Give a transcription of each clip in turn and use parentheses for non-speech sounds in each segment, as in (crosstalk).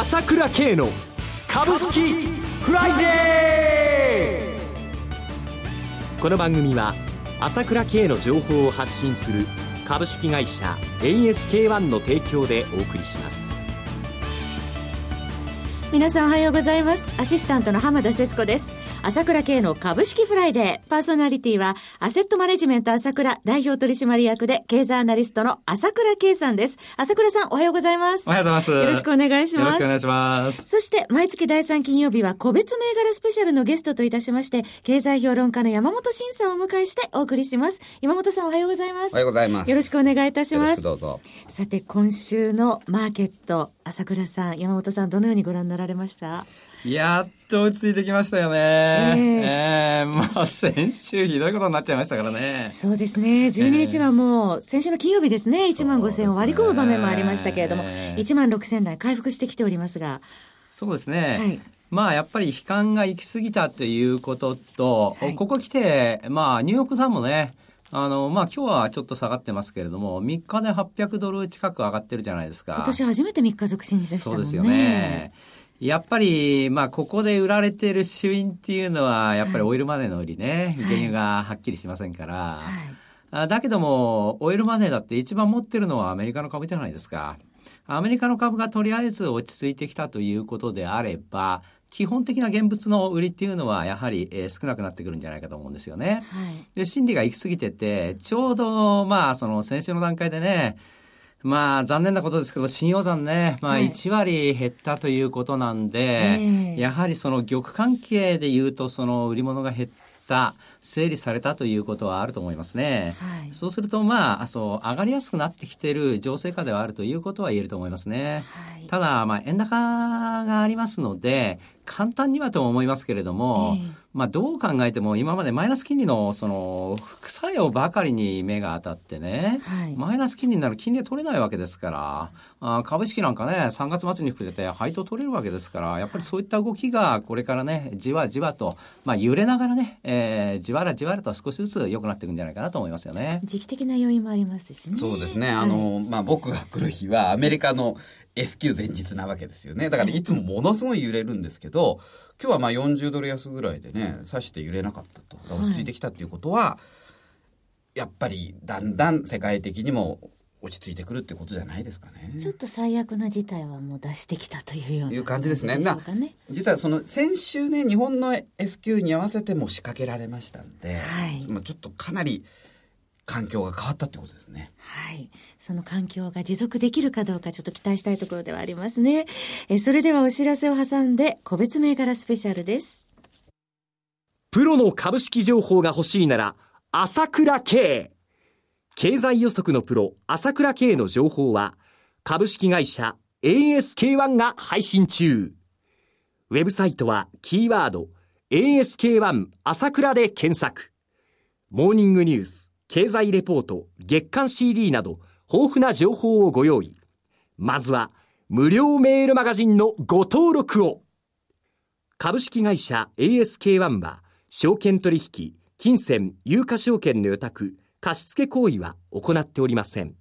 朝倉慶の株式フライデー。この番組は朝倉慶の情報を発信する株式会社 ASK-1 の提供でお送りします。皆さんおはようございます。アシスタントの浜田節子です。朝倉慶の株式フライデー。パーソナリティは、アセットマネジメント朝倉代表取締役で、経済アナリストの朝倉慶さんです。朝倉さん、おはようございます。おはようございます。よろしくお願いします。よろしくお願いします。そして、毎月第3金曜日は、個別銘柄スペシャルのゲストといたしまして、経済評論家の山本慎さんをお迎えしてお送りします。山本さん、おはようございます。おはようございます。よろしくお願いいたします。どうぞ。さて、今週のマーケット、朝倉さん、山本さん、どのようにご覧になられました？やっと落ち着いてきましたよね。えー、えー、もう先週ひどいことになっちゃいましたからね。そうですね。12日はもう、先週の金曜日ですね、1万5千を割り込む場面もありましたけれども、ね、1万6千台回復してきておりますが。そうですね。はいまあやっぱり悲観が行き過ぎたっていうことと、はい、ここ来て、まあニューヨークさんもね、あの、まあ、今日はちょっと下がってますけれども、3日で800ドル近く上がってるじゃないですか。今年初めて3日続伸でしたもんね。そうですよね。やっぱり、まあ、ここで売られてる主因っていうのは、やっぱりオイルマネーの売りね、はい、原油がはっきりしませんから、はい、だけども、オイルマネーだって一番持ってるのはアメリカの株じゃないですか。アメリカの株がとりあえず落ち着いてきたということであれば、基本的な現物の売りっていうのはやはり、えー、少なくなってくるんじゃないかと思うんですよね。はい、で、心理が行き過ぎてて、ちょうど、まあ、その先週の段階でね、まあ、残念なことですけど、信用残ね、まあ、1割減ったということなんで、はい、やはりその玉関係で言うと、その売り物が減った、整理されたということはあると思いますね。はい、そうすると、まあ、そう、上がりやすくなってきている情勢下ではあるということは言えると思いますね。はい、ただ、まあ、円高がありますので、簡単にはと思いますけれども、えー、まあ、どう考えても今までマイナス金利のその副作用ばかりに目が当たってね、はい、マイナス金利になる金利は取れないわけですからあ株式なんかね3月末に触れて配当取れるわけですからやっぱりそういった動きがこれからねじわじわと、まあ、揺れながらね、えー、じわらじわらと少しずつ良くなっていくんじゃないかなと思いますよね。時期的な要因もありますしね。そうですね。あの、はい、まあ僕が来る日はアメリカの S q 前日なわけですよね。だからいつもものすごい揺れるんですけど、今日はまあ40ドル安ぐらいでね、さして揺れなかったと。落ち着いてきたっていうことは、はい、やっぱりだんだん世界的にも落ち着いてくるってことじゃないですかね。ちょっと最悪な事態はもう出してきたというような、いう感じですね。な実はその先週ね日本の S q に合わせても仕掛けられましたんで、はい、まあちょっとかなり環境が変わったってことですね。はい。その環境が持続できるかどうかちょっと期待したいところではありますね。えそれではお知らせを挟んで個別銘柄スペシャルです。プロの株式情報が欲しいなら朝倉慶。経済予測のプロ朝倉慶の情報は株式会社 ASK1 が配信中。ウェブサイトはキーワード ASK1 朝倉で検索。モーニングニュース経済レポート、月刊 CD など豊富な情報をご用意。まずは無料メールマガジンのご登録を。株式会社 ASK1 は証券取引、金銭、有価証券の予託、貸付行為は行っておりません。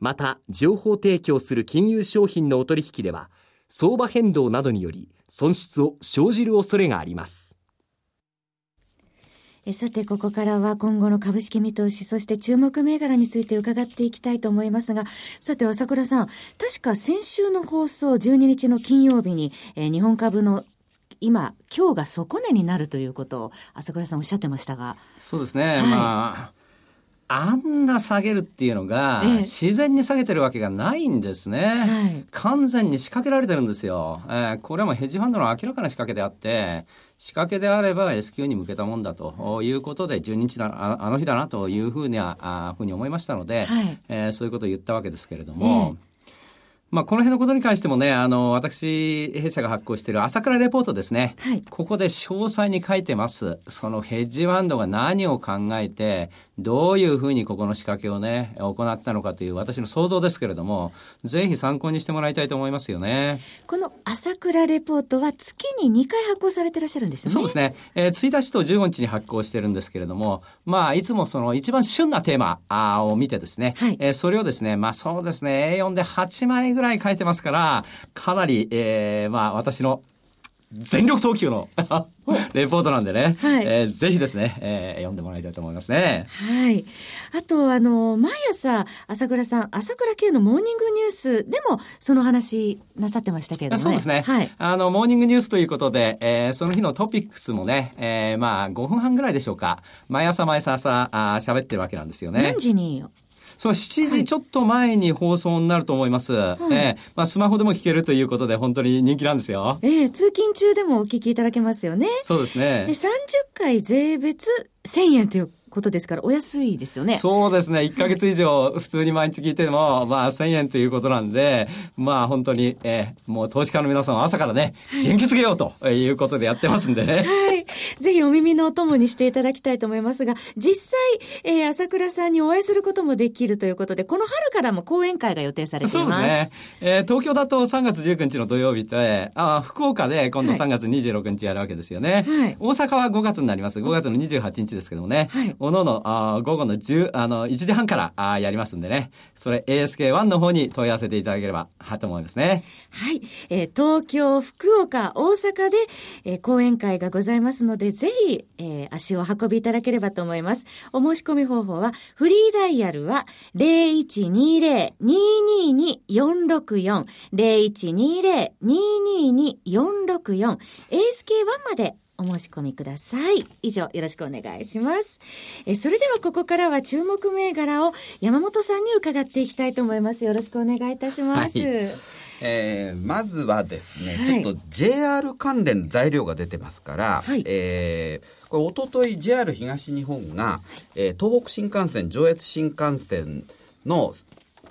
また、情報提供する金融商品のお取引では、相場変動などにより損失を生じる恐れがあります。えさて、ここからは今後の株式見通し、そして注目銘柄について伺っていきたいと思いますが、さて、朝倉さん、確か先週の放送、12日の金曜日に、えー、日本株の今、今日が底値になるということを、朝倉さんおっしゃってましたが。そうですね。はい、まあ、あんな下げるっていうのが、自然に下げてるわけがないんですね、はい、完全に仕掛けられてるんですよ、えー、これはもうヘッジファンドの明らかな仕掛けであって、仕掛けであれば S q に向けたもんだということで、12日だあの日だなというふうにはあふうに思いましたので、はい、えー、そういうことを言ったわけですけれども。えーまあ、この辺のことに関してもね、あの、私、弊社が発行している朝倉レポートですね。はい、ここで詳細に書いてます。そのヘッジファンドが何を考えて、どういうふうにここの仕掛けをね、行ったのかという私の想像ですけれども、ぜひ参考にしてもらいたいと思いますよね。この朝倉レポートは月に2回発行されてらっしゃるんですよね。そうですね。えー、1日と15日に発行してるんですけれども、まあ、いつもその一番旬なテーマを見てですね、はい、えー、それをですね、まあそうですね、A4 で8枚ぐらい書いてますから、かなり、えー、まあ、私の全力投球の (laughs) レポートなんでね、はいえーぜひですね、えー読んでもらいたいと思いますね。はい。あと、あの、毎朝、朝倉さん、朝倉慶のモーニングニュースでも、その話なさってましたけれどもね。そうですね。はい。あの、モーニングニュースということで、えーその日のトピックスもね、えーまあ、5分半ぐらいでしょうか。毎朝毎朝朝、あー喋ってるわけなんですよね何。時にそう、7時ちょっと前に放送になると思います。えーまあ、スマホでも聞けるということで、本当に人気なんですよ。ええ通勤中でもお聞きいただけますよね。そうですねで、。30回税別1000円ということですから、お安いですよね。そうですね。1ヶ月以上、(laughs) 普通に毎日聞いても、まあ、1000円ということなんで、まあ、本当に、えーもう投資家の皆さんは朝からね、元気づけようということでやってますんでね。(laughs) はい。ぜひお耳のお供にしていただきたいと思いますが、実際、えー朝倉さんにお会いすることもできるということで、この春からも講演会が予定されていそうます。ですね。えー東京だと3月19日の土曜日で、あ福岡で今度はい3月26日やるわけですよね。はい大阪は5月になります。5月の28日ですけどもね。はいおのおのあ午後の10あの1時半からあやりますんでね。それ ASK1 の方に問い合わせていただければはと思いますね。はい。えー東京、福岡、大阪で、えー講演会がございますので、ぜひ、えー足を運びいただければと思います。お申し込み方法は、フリーダイヤルは0120-222-464、0120-222-464、ASK1 までお申し込みください。以上、よろしくお願いします。えーそれではここからは注目銘柄を山本さんに伺っていきたいと思います。よろしくお願いいたします。はいえーまずはですね、はいちょっと JR 関連材料が出てますから、はいえーこれ一昨日 JR 東日本が、えー東北新幹線上越新幹線の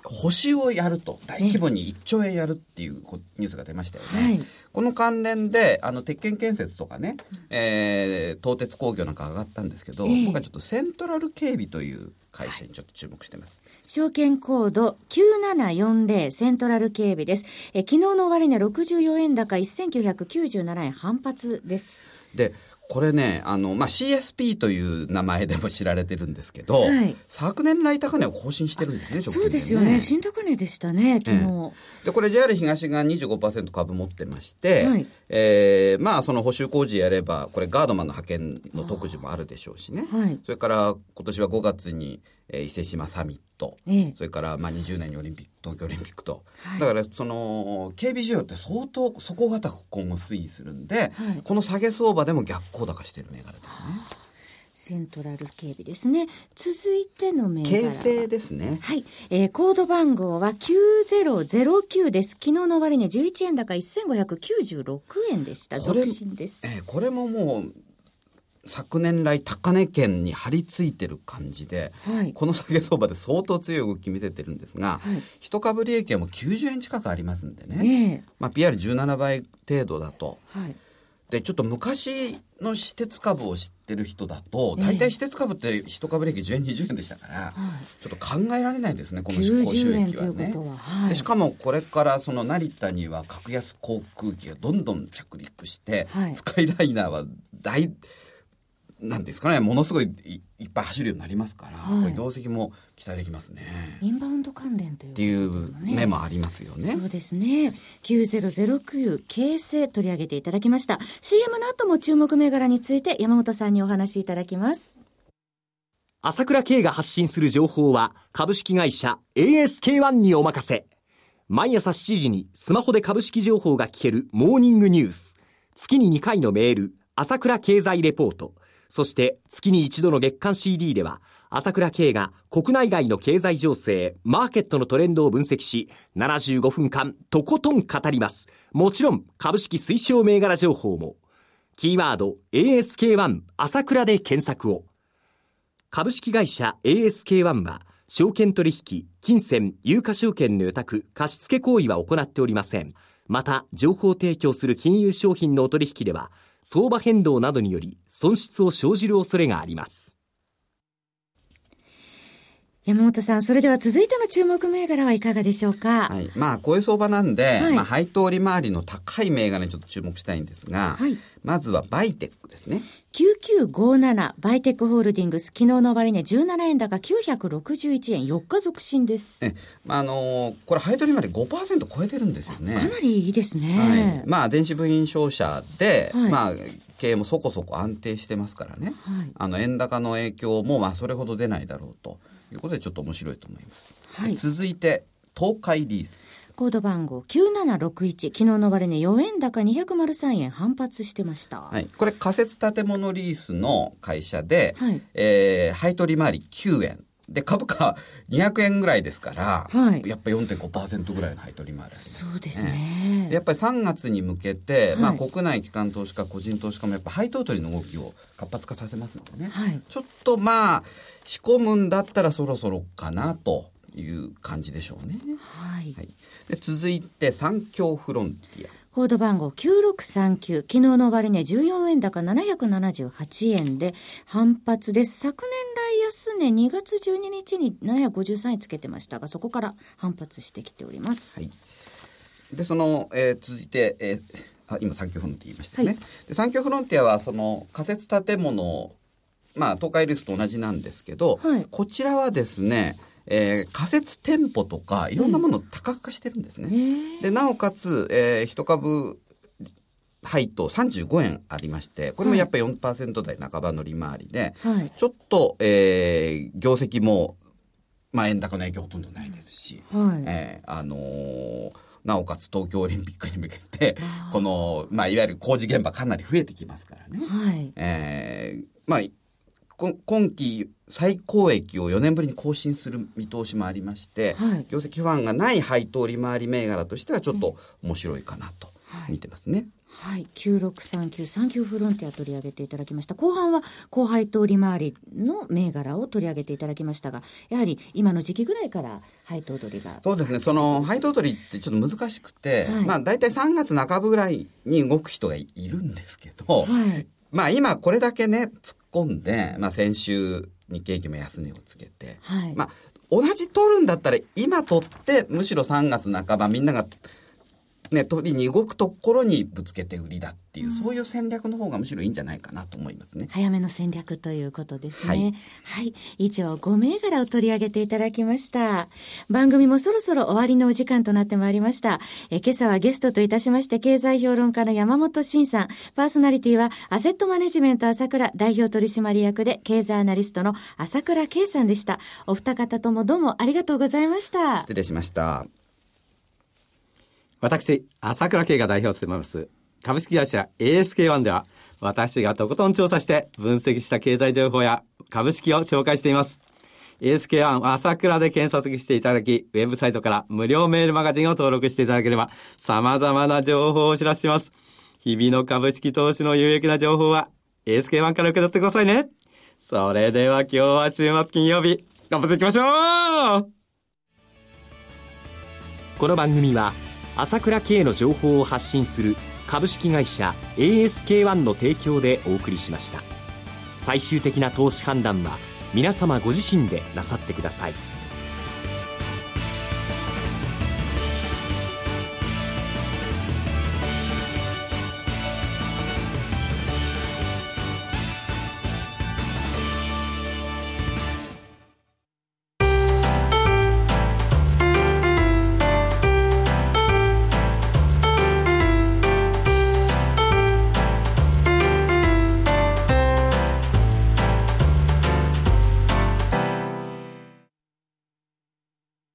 補修をやると大規模に1兆円やるっていうこニュースが出ましたよね。はいこの関連であの鉄拳建設とかね、えー東鉄工業なんか上がったんですけど、ええ僕はちょっとセントラル警備という会社にちょっと注目してます。証券コード9740セントラル警備です。え昨日の終値64円高1997円反発です。でこれねあの、まあ、CSP という名前でも知られてるんですけど、はい。昨年来高値を更新してるんですねそうですよね。新高値でしたね、昨日。でこれ JR 東が25%株持ってまして、はい。えーまあその補修工事やればこれガードマンの派遣の特需もあるでしょうしね、はい。それから今年は5月に、えー伊勢志摩サミット、ええそれからまあ20年にオリンピック東京オリンピックと、はいだからその警備需要って相当底堅く今後推移するんで、はいこの下げ相場でも逆行高してる銘柄ですね。セントラル警備ですね。続いての銘柄は。形成ですね。はい。えーコード番号は9009です。昨日の終値11円高1596円でした。続伸です。えーこれももう昨年来高値圏に張り付いてる感じで、はいこの下げ相場で相当強い動き見せてるんですが、はい一株利益はもう90円近くありますんでね、ねまあ、PR17 倍程度だとえ。はい。でちょっと昔の私鉄株を知ってる人だとええ大体私鉄株って一株利益10円20円でしたから、ちょっと考えられないですねこの執行収90円益はね。は。しかもこれからその成田には格安航空機がどんどん着陸して、はいスカイライナーは大なんですかねものすごいいいっぱい走るようになりますから、はい業績も期待できますね。インバウンド関連というっていう目もありますよね。そうですね。9009形成取り上げていただきました。CM の後も注目銘柄について山本さんにお話しいただきます。朝倉慶が発信する情報は株式会社 ASK1 にお任せ。毎朝7時にスマホで株式情報が聞けるモーニングニュース。月に2回のメール、朝倉経済レポート。そして月に一度の月間 CD では、朝倉慶が国内外の経済情勢、マーケットのトレンドを分析し、75分間とことん語ります。もちろん株式推奨銘柄情報も。キーワード ASK1 朝倉で検索を。株式会社 ASK1 は、証券取引、金銭、有価証券の予託、貸付行為は行っておりません。また、情報提供する金融商品のお取引では、相場変動などにより損失を生じる恐れがあります。山本さん、それでは続いての注目銘柄はいかがでしょうか？はい。まあ、こういう相場なんで、はいまあ、配当利回りの高い銘柄にちょっと注目したいんですが、はいまずはバイテックですね。9957バイテックホールディングス、昨日の終値17円高961円、4日続伸です。え、まあ、あのーこれ配当利回り5%超えてるんですよね。かなりいいですね。はい、まあ電子部品商社で、はいまあ経営もそこそこ安定してますからね、はいあの円高の影響もまあそれほど出ないだろうということでちょっと面白いと思います、はい。続いて東海リース。コード番号9761、昨日の終値4円高203円反発してました。はい、これ仮設建物リースの会社で、はい。えー配当利回り9円で株価200円ぐらいですから、はいやっぱ4.5%ぐらいの配当利回りそうですね。でやっぱり3月に向けて、はいまあ、国内機関投資家個人投資家もやっぱ配当取りの動きを活発化させますのでね、はいちょっとまあ仕込むんだったらそろそろかなという感じでしょうね、はい。はい、で続いて三共フロンティアコード番号9639、昨日の終値14円高778円で反発です。昨年来安値2月12日に753円つけてましたが、そこから反発してきております。はい。でその、えー続いて、えーあ今三共フロンティア言いましたよね、はで三共フロンティアはその仮設建物まあ東海リスと同じなんですけど、はい。こちらはですね、えー仮設店舗とかいろんなものを多角化してるんですね、へえでなおかつ、えー、一株配当35円ありましてこれもやっぱり4%台半ばの利回りで、はい。ちょっと、えー業績も、まあ、円高の影響ほとんどないですし、はい。えーあのーなおかつ東京オリンピックに向けてこの、まあ、いわゆる工事現場かなり増えてきますからね。はい。えーまあこ今期最高益を4年ぶりに更新する見通しもありまして、はい業績不安がない配当利回り銘柄としてはちょっと面白いかなと見てますね。はい。9639、サンキューフロンティア取り上げていただきました。後半は後輩通り回りの銘柄を取り上げていただきましたが、やはり今の時期ぐらいから配当取りが。そうですね。その配当取りってちょっと難しくて、はいまあ大体3月半ばぐらいに動く人がいるんですけど、はい。まあ今これだけね突っ込んで、まあ先週日経平均も安値をつけて、はい。まあ同じ取るんだったら今取ってむしろ3月半ばみんながね取りに動くところにぶつけて売りだっていう、そういう戦略の方がむしろいいんじゃないかなと思いますね。早めの戦略ということですね。ははいい。以上、5銘柄を取り上げていただきました。番組もそろそろ終わりのお時間となってまいりました。え今朝はゲストといたしまして、経済評論家の山本慎さん、パーソナリティは、アセットマネジメント朝倉代表取締役で、経済アナリストの朝倉圭さんでした。お二方ともどうもありがとうございました。失礼しました。私、朝倉慶が代表を務めます、株式会社 ASK1 では、私がとことん調査して分析した経済情報や株式を紹介しています。ASK1 朝倉で検索していただき、ウェブサイトから無料メールマガジンを登録していただければ、様々な情報をお知らせします。日々の株式投資の有益な情報は、ASK1 から受け取ってくださいね。それでは今日は週末金曜日、頑張っていきましょうこの番組は朝倉慶の情報を発信する株式会社 ASK-1 の提供でお送りしました。最終的な投資判断は皆様ご自身でなさってください。